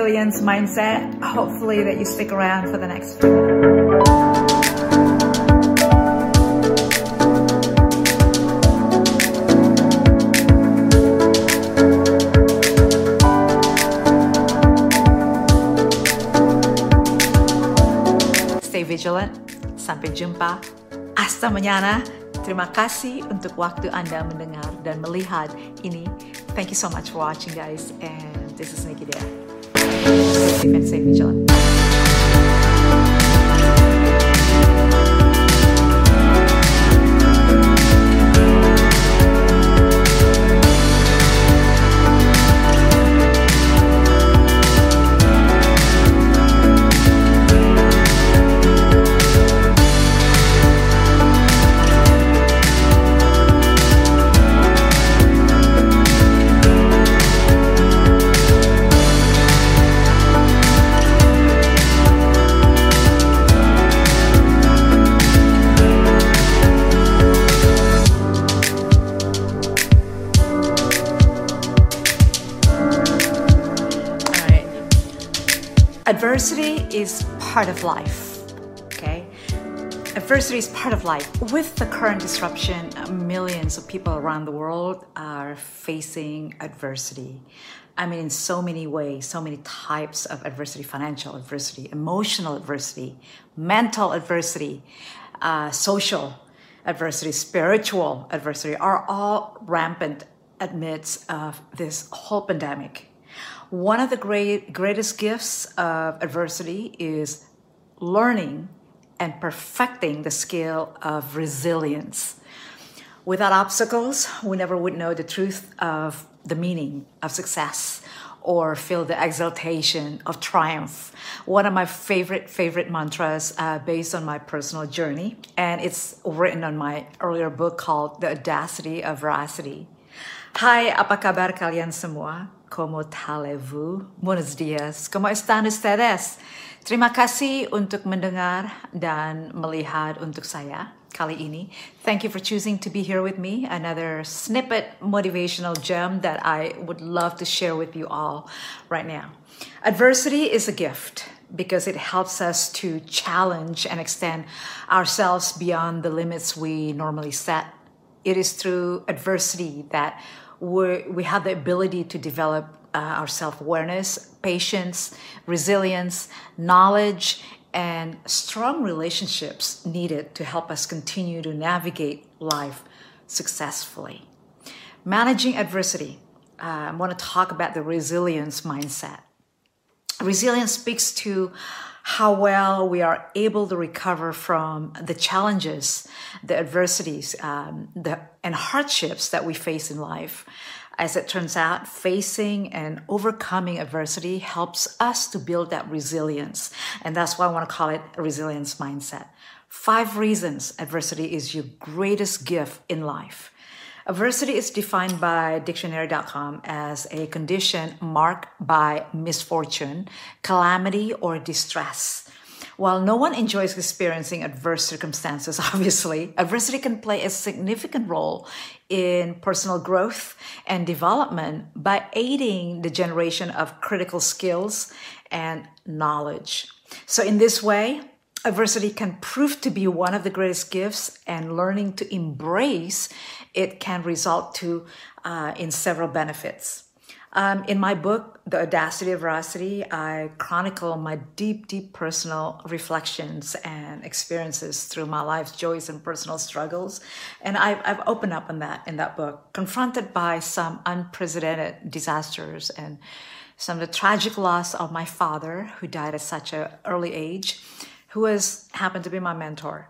resilience mindset. Hopefully that you stick around for the next. Stay vigilant. Sampai jumpa. Hasta mañana. Terima kasih untuk waktu Anda mendengar dan melihat ini. Thank you so much for watching, guys. And this is Nikki Dea. Safe and stay vigilant. All is part of life. Okay? Adversity is part of life. With the current disruption, millions of people around the world are facing adversity. I mean, in so many ways, so many types of adversity financial adversity, emotional adversity, mental adversity, uh, social adversity, spiritual adversity are all rampant amidst of this whole pandemic. One of the great, greatest gifts of adversity is learning and perfecting the skill of resilience. Without obstacles, we never would know the truth of the meaning of success or feel the exaltation of triumph. One of my favorite, favorite mantras uh, based on my personal journey, and it's written on my earlier book called The Audacity of Veracity. Hai, apa kabar kalian semua? Como talez-vous? Buenos dias. Como están ustedes? Terima kasih untuk mendengar dan melihat untuk saya kali ini. Thank you for choosing to be here with me. Another snippet motivational gem that I would love to share with you all right now. Adversity is a gift because it helps us to challenge and extend ourselves beyond the limits we normally set. It is through adversity that we we have the ability to develop uh, our self awareness, patience, resilience, knowledge, and strong relationships needed to help us continue to navigate life successfully. Managing adversity, uh, I want to talk about the resilience mindset. Resilience speaks to how well we are able to recover from the challenges, the adversities, um, the, and hardships that we face in life. As it turns out, facing and overcoming adversity helps us to build that resilience. And that's why I want to call it a resilience mindset. Five reasons adversity is your greatest gift in life. Adversity is defined by dictionary.com as a condition marked by misfortune, calamity, or distress. While no one enjoys experiencing adverse circumstances, obviously, adversity can play a significant role in personal growth and development by aiding the generation of critical skills and knowledge. So, in this way, adversity can prove to be one of the greatest gifts and learning to embrace it can result to uh, in several benefits. Um, in my book the audacity of veracity i chronicle my deep deep personal reflections and experiences through my life's joys and personal struggles and I've, I've opened up on that in that book confronted by some unprecedented disasters and some of the tragic loss of my father who died at such an early age who has happened to be my mentor,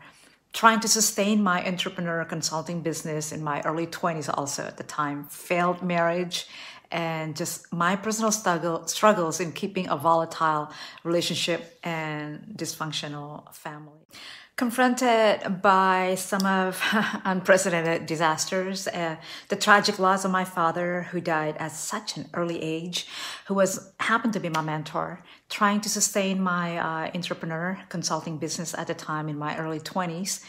trying to sustain my entrepreneur consulting business in my early 20s also at the time, failed marriage, and just my personal struggle, struggles in keeping a volatile relationship and dysfunctional family. Confronted by some of unprecedented disasters, uh, the tragic loss of my father, who died at such an early age, who was happened to be my mentor, trying to sustain my uh, entrepreneur consulting business at the time in my early 20s,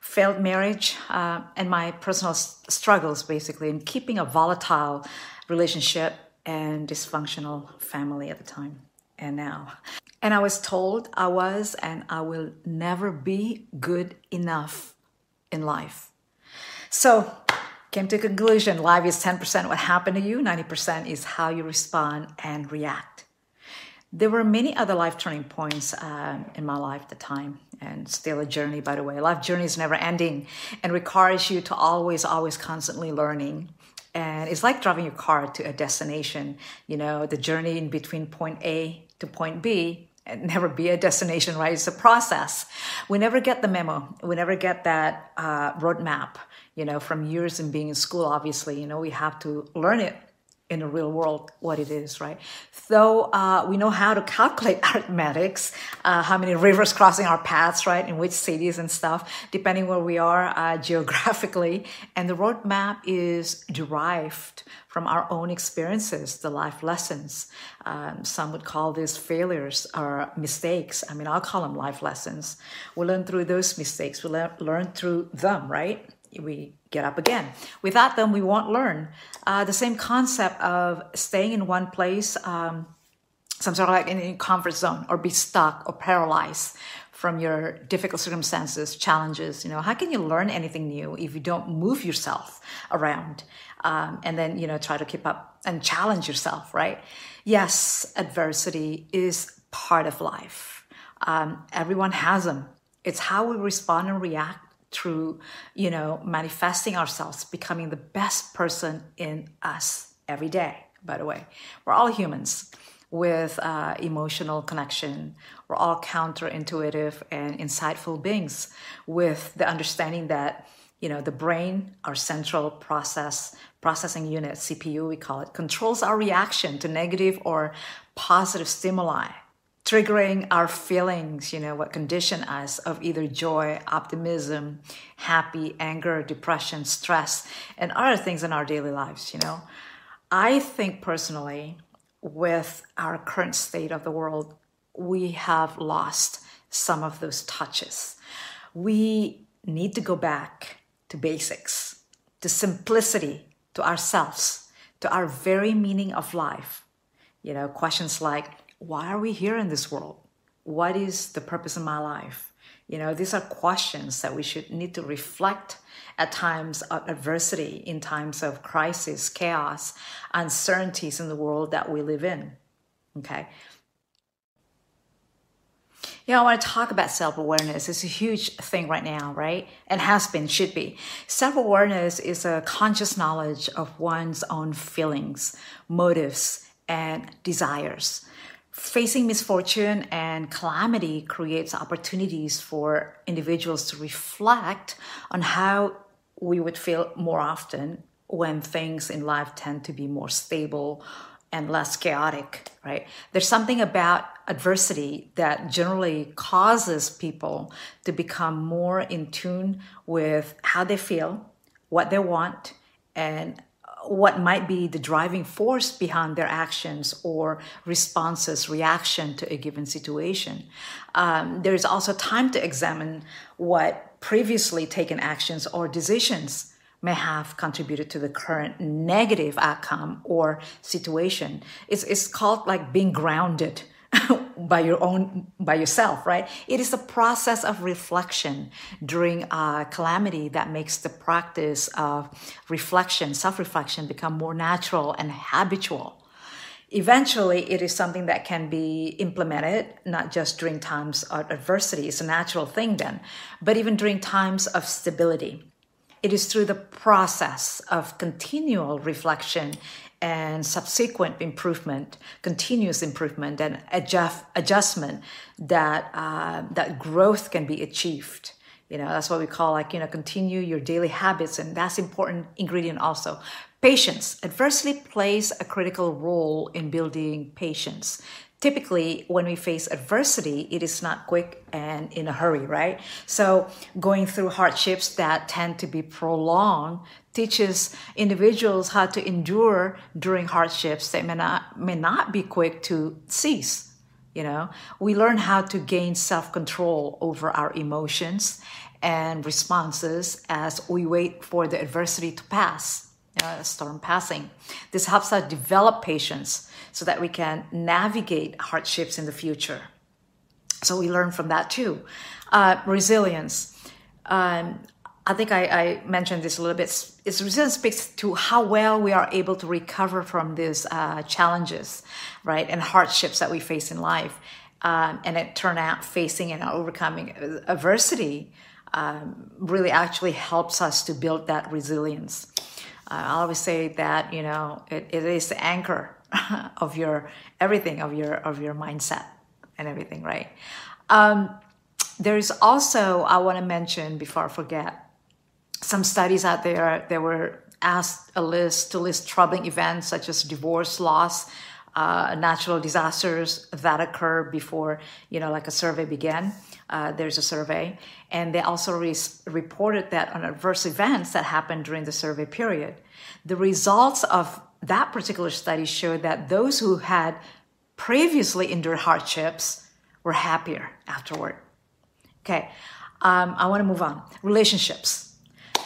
failed marriage, uh, and my personal s- struggles basically in keeping a volatile relationship and dysfunctional family at the time. and now. And I was told I was and I will never be good enough in life. So, came to a conclusion life is 10% what happened to you, 90% is how you respond and react. There were many other life turning points um, in my life at the time, and still a journey, by the way. Life journey is never ending and requires you to always, always constantly learning. And it's like driving your car to a destination. You know, the journey in between point A to point B and never be a destination, right? It's a process. We never get the memo. We never get that uh, roadmap, you know, from years in being in school, obviously. You know, we have to learn it in the real world what it is, right? So uh, we know how to calculate arithmetics, uh, how many rivers crossing our paths, right, in which cities and stuff, depending where we are uh, geographically. And the roadmap is derived from our own experiences, the life lessons. Um, some would call these failures or mistakes. I mean, I'll call them life lessons. We learn through those mistakes. We learn, learn through them, right? we get up again. Without them, we won't learn. Uh, the same concept of staying in one place, um, some sort of like in a comfort zone, or be stuck or paralyzed from your difficult circumstances, challenges. You know, how can you learn anything new if you don't move yourself around um, and then you know try to keep up and challenge yourself? Right? Yes, adversity is part of life. Um, everyone has them. It's how we respond and react through, you know, manifesting ourselves, becoming the best person in us every day, by the way. We're all humans with uh, emotional connection. We're all counterintuitive and insightful beings with the understanding that, you know, the brain, our central process, processing unit, CPU, we call it, controls our reaction to negative or positive stimuli triggering our feelings, you know, what condition us of either joy, optimism, happy, anger, depression, stress, and other things in our daily lives, you know. I think personally, with our current state of the world, we have lost some of those touches. We need to go back to basics, to simplicity, to ourselves, to our very meaning of life. You know, questions like, why are we here in this world? What is the purpose of my life? You know, these are questions that we should need to reflect at times of adversity, in times of crisis, chaos, uncertainties in the world that we live in. Okay. You know, I want to talk about self awareness. It's a huge thing right now, right? And has been, should be. Self awareness is a conscious knowledge of one's own feelings, motives, and desires facing misfortune and calamity creates opportunities for individuals to reflect on how we would feel more often when things in life tend to be more stable and less chaotic, right? There's something about adversity that generally causes people to become more in tune with how they feel, what they want, and what might be the driving force behind their actions or responses, reaction to a given situation. Um, there is also time to examine what previously taken actions or decisions may have contributed to the current negative outcome or situation. It's, it's called like being grounded by your own by yourself right? It is a process of reflection during a calamity that makes the practice of reflection self-reflection become more natural and habitual. Eventually it is something that can be implemented not just during times of adversity it's a natural thing then but even during times of stability. It is through the process of continual reflection and subsequent improvement, continuous improvement, and adjust, adjustment that uh, that growth can be achieved. You know, that's what we call like you know continue your daily habits, and that's important ingredient also. Patience adversely plays a critical role in building patience typically when we face adversity it is not quick and in a hurry right so going through hardships that tend to be prolonged teaches individuals how to endure during hardships that may not may not be quick to cease you know we learn how to gain self-control over our emotions and responses as we wait for the adversity to pass a storm passing. This helps us develop patience so that we can navigate hardships in the future. So we learn from that too. Uh, resilience. Um, I think I, I, mentioned this a little bit. It's resilience speaks to how well we are able to recover from these uh, challenges, right, and hardships that we face in life. Um, and it turned out facing and overcoming adversity um, really actually helps us to build that resilience. Uh, I always say that you know it, it is the anchor of your everything of your of your mindset and everything, right? Um, there's also I want to mention before I forget some studies out there that were asked a list to list troubling events such as divorce, loss, uh, natural disasters that occur before you know like a survey began. Uh, there's a survey, and they also re- reported that on adverse events that happened during the survey period. The results of that particular study showed that those who had previously endured hardships were happier afterward. Okay, um, I want to move on. Relationships.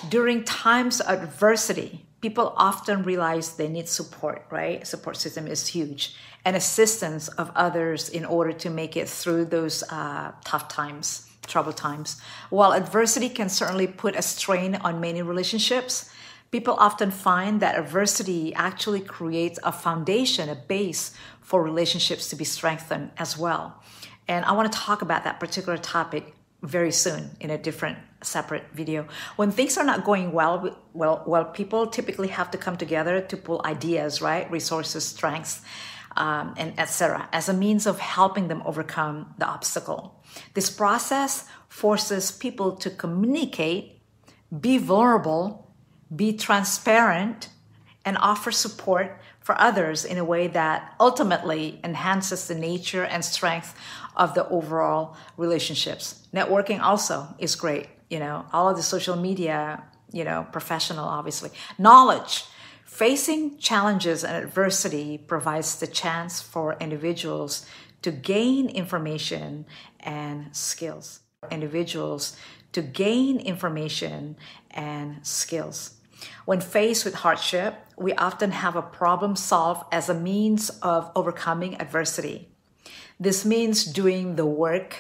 During times of adversity, people often realize they need support, right? Support system is huge, and assistance of others in order to make it through those uh, tough times, troubled times. While adversity can certainly put a strain on many relationships, people often find that adversity actually creates a foundation, a base for relationships to be strengthened as well. And I want to talk about that particular topic very soon in a different separate video. When things are not going well, well, well, people typically have to come together to pull ideas, right, resources, strengths, um, and etc., as a means of helping them overcome the obstacle. This process forces people to communicate, be vulnerable, be transparent, and offer support for others in a way that ultimately enhances the nature and strength of the overall relationships. Networking also is great, you know, all of the social media, you know, professional, obviously. Knowledge. Facing challenges and adversity provides the chance for individuals to gain information and skills. Individuals to gain information and skills. When faced with hardship, we often have a problem solved as a means of overcoming adversity. This means doing the work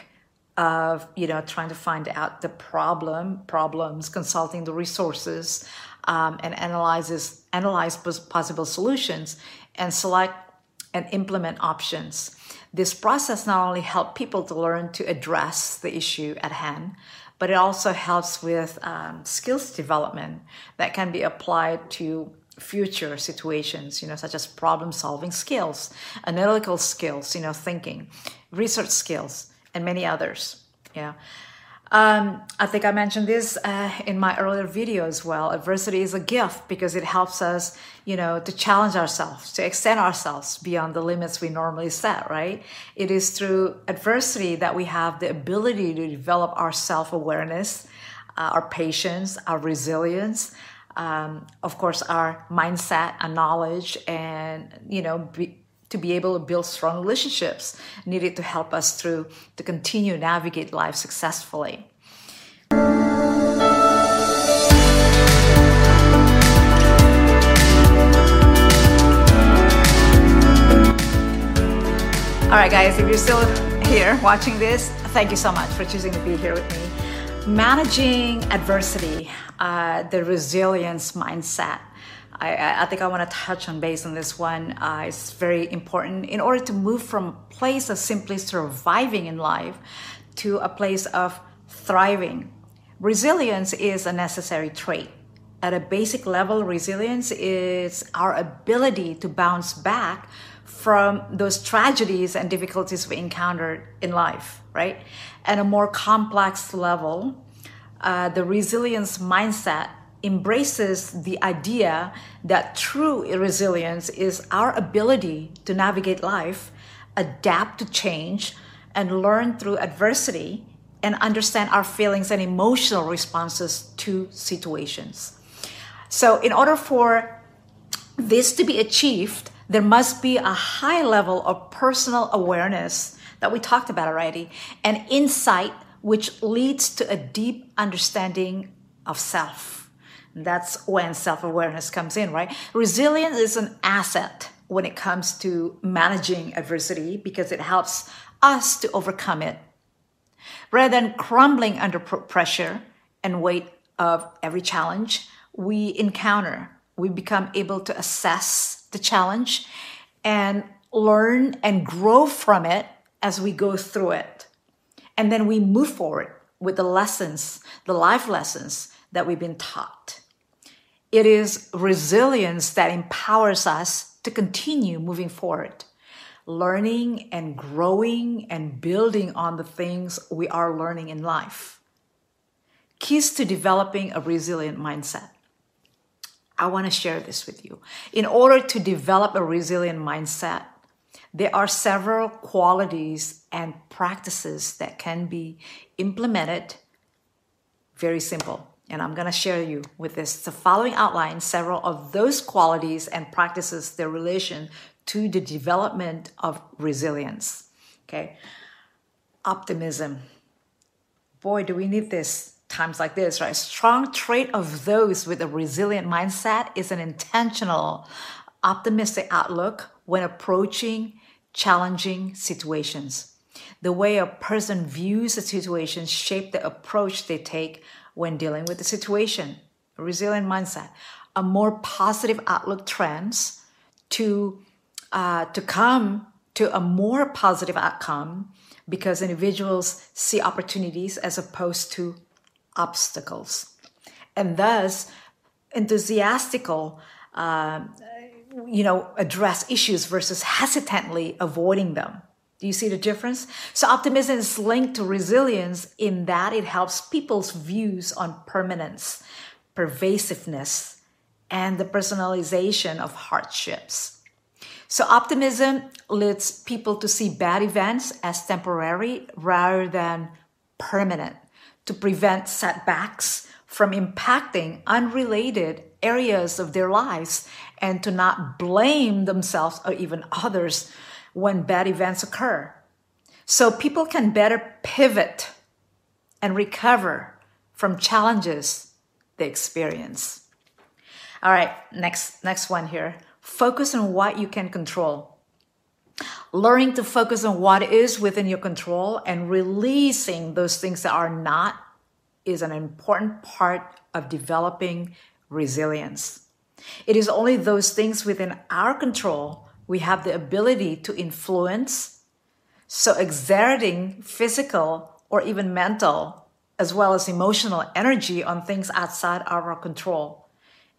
of, you know, trying to find out the problem, problems, consulting the resources, um, and analyzes analyze possible solutions and select and implement options. This process not only helps people to learn to address the issue at hand, but it also helps with um, skills development that can be applied to future situations, you know, such as problem solving skills, analytical skills, you know, thinking, research skills, and many others. Yeah. Um, I think I mentioned this uh, in my earlier video as well. Adversity is a gift because it helps us, you know, to challenge ourselves, to extend ourselves beyond the limits we normally set, right? It is through adversity that we have the ability to develop our self awareness, uh, our patience, our resilience, um, of course, our mindset and knowledge, and, you know, be, to be able to build strong relationships needed to help us through to continue navigate life successfully. All right, guys, if you're still here watching this, thank you so much for choosing to be here with me. Managing adversity, uh, the resilience mindset I, I think I want to touch on based on this one. Uh, it's very important in order to move from a place of simply surviving in life to a place of thriving. Resilience is a necessary trait. At a basic level, resilience is our ability to bounce back from those tragedies and difficulties we encountered in life, right? At a more complex level, uh, the resilience mindset embraces the idea that true resilience is our ability to navigate life, adapt to change, and learn through adversity and understand our feelings and emotional responses to situations. So, in order for this to be achieved, there must be a high level of personal awareness that we talked about already and insight, which leads to a deep understanding of self That's when self awareness comes in, right? Resilience is an asset when it comes to managing adversity because it helps us to overcome it. Rather than crumbling under pressure and weight of every challenge we encounter, we become able to assess the challenge and learn and grow from it as we go through it. And then we move forward with the lessons, the life lessons that we've been taught. It is resilience that empowers us to continue moving forward, learning and growing and building on the things we are learning in life. Keys to developing a resilient mindset. I want to share this with you. In order to develop a resilient mindset, there are several qualities and practices that can be implemented. Very simple. And I'm going to share you with this. The following outline several of those qualities and practices, their relation to the development of resilience. Okay. Optimism. Boy, do we need this times like this, right? Strong trait of those with a resilient mindset is an intentional, optimistic outlook when approaching challenging situations. The way a person views a situation shape the approach they take when dealing with the situation. A resilient mindset, a more positive outlook trends to uh, to come to a more positive outcome because individuals see opportunities as opposed to obstacles, and thus enthusiastical uh, you know, address issues versus hesitantly avoiding them. Do you see the difference? So optimism is linked to resilience in that it helps people's views on permanence, pervasiveness, and the personalization of hardships. So optimism leads people to see bad events as temporary rather than permanent, to prevent setbacks from impacting unrelated areas of their lives and to not blame themselves or even others when bad events occur. So people can better pivot and recover from challenges they experience. All right, next next one here. Focus on what you can control. Learning to focus on what is within your control and releasing those things that are not is an important part of developing resilience. It is only those things within our control we have the ability to influence. So, exerting physical or even mental, as well as emotional energy on things outside our control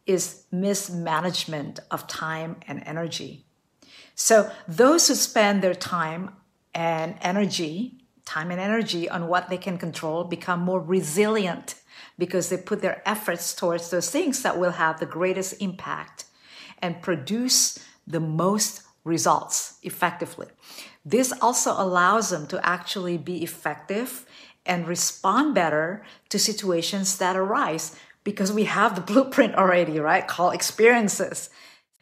is mismanagement of time and energy. So, those who spend their time and energy time and energy on what they can control, become more resilient because they put their efforts towards those things that will have the greatest impact and produce the most results effectively. This also allows them to actually be effective and respond better to situations that arise because we have the blueprint already, right? Called experiences.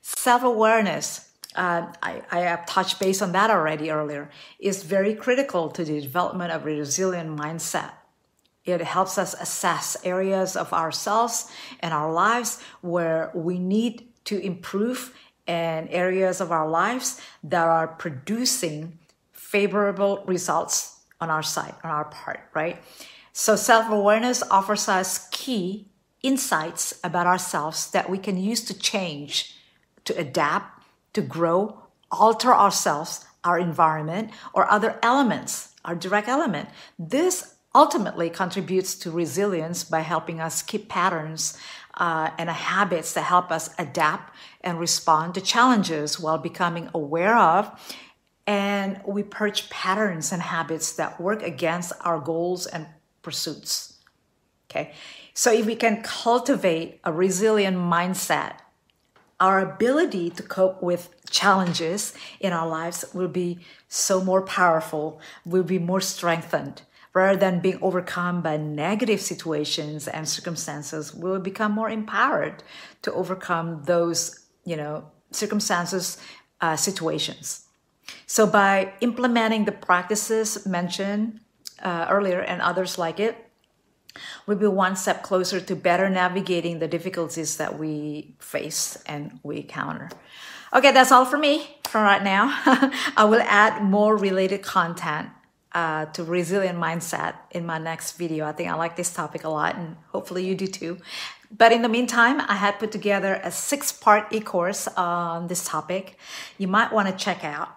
Self awareness uh, I, I have touched base on that already earlier, is very critical to the development of a resilient mindset. It helps us assess areas of ourselves and our lives where we need to improve and areas of our lives that are producing favorable results on our side, on our part, right? So self awareness offers us key insights about ourselves that we can use to change, to adapt, to grow, alter ourselves, our environment, or other elements, our direct element. This ultimately contributes to resilience by helping us keep patterns uh, and habits that help us adapt and respond to challenges while becoming aware of and we purge patterns and habits that work against our goals and pursuits. Okay, so if we can cultivate a resilient mindset our ability to cope with challenges in our lives will be so more powerful, will be more strengthened. Rather than being overcome by negative situations and circumstances, we'll become more empowered to overcome those, you know, circumstances, uh, situations. So by implementing the practices mentioned uh, earlier and others like it, we'll be one step closer to better navigating the difficulties that we face and we encounter. Okay, that's all for me for right now. I will add more related content uh, to resilient mindset in my next video. I think I like this topic a lot and hopefully you do too. But in the meantime, I had put together a six part e-course on this topic. You might want to check out.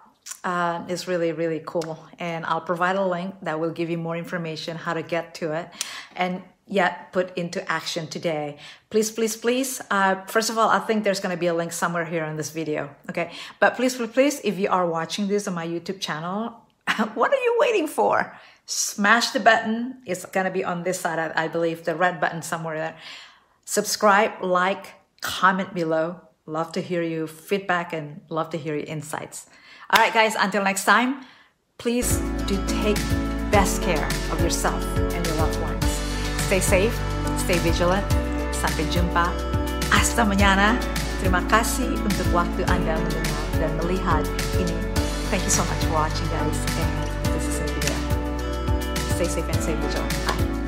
Uh, it's really, really cool. And I'll provide a link that will give you more information how to get to it and yet put into action today. Please, please, please. Uh, first of all, I think there's going to be a link somewhere here in this video. Okay. But please, please, please, if you are watching this on my YouTube channel, what are you waiting for? Smash the button. It's going to be on this side, I believe, the red button somewhere there. Subscribe, like, comment below. Love to hear your feedback and love to hear your insights. All right, guys, until next time, please do take best care of yourself and your loved ones. Stay safe, stay vigilant. Sampai jumpa. Hasta mañana. Terima kasih untuk waktu Anda mendengar dan melihat ini. Thank you so much for watching, guys. And this is Cynthia. Stay safe and stay vigilant. Bye.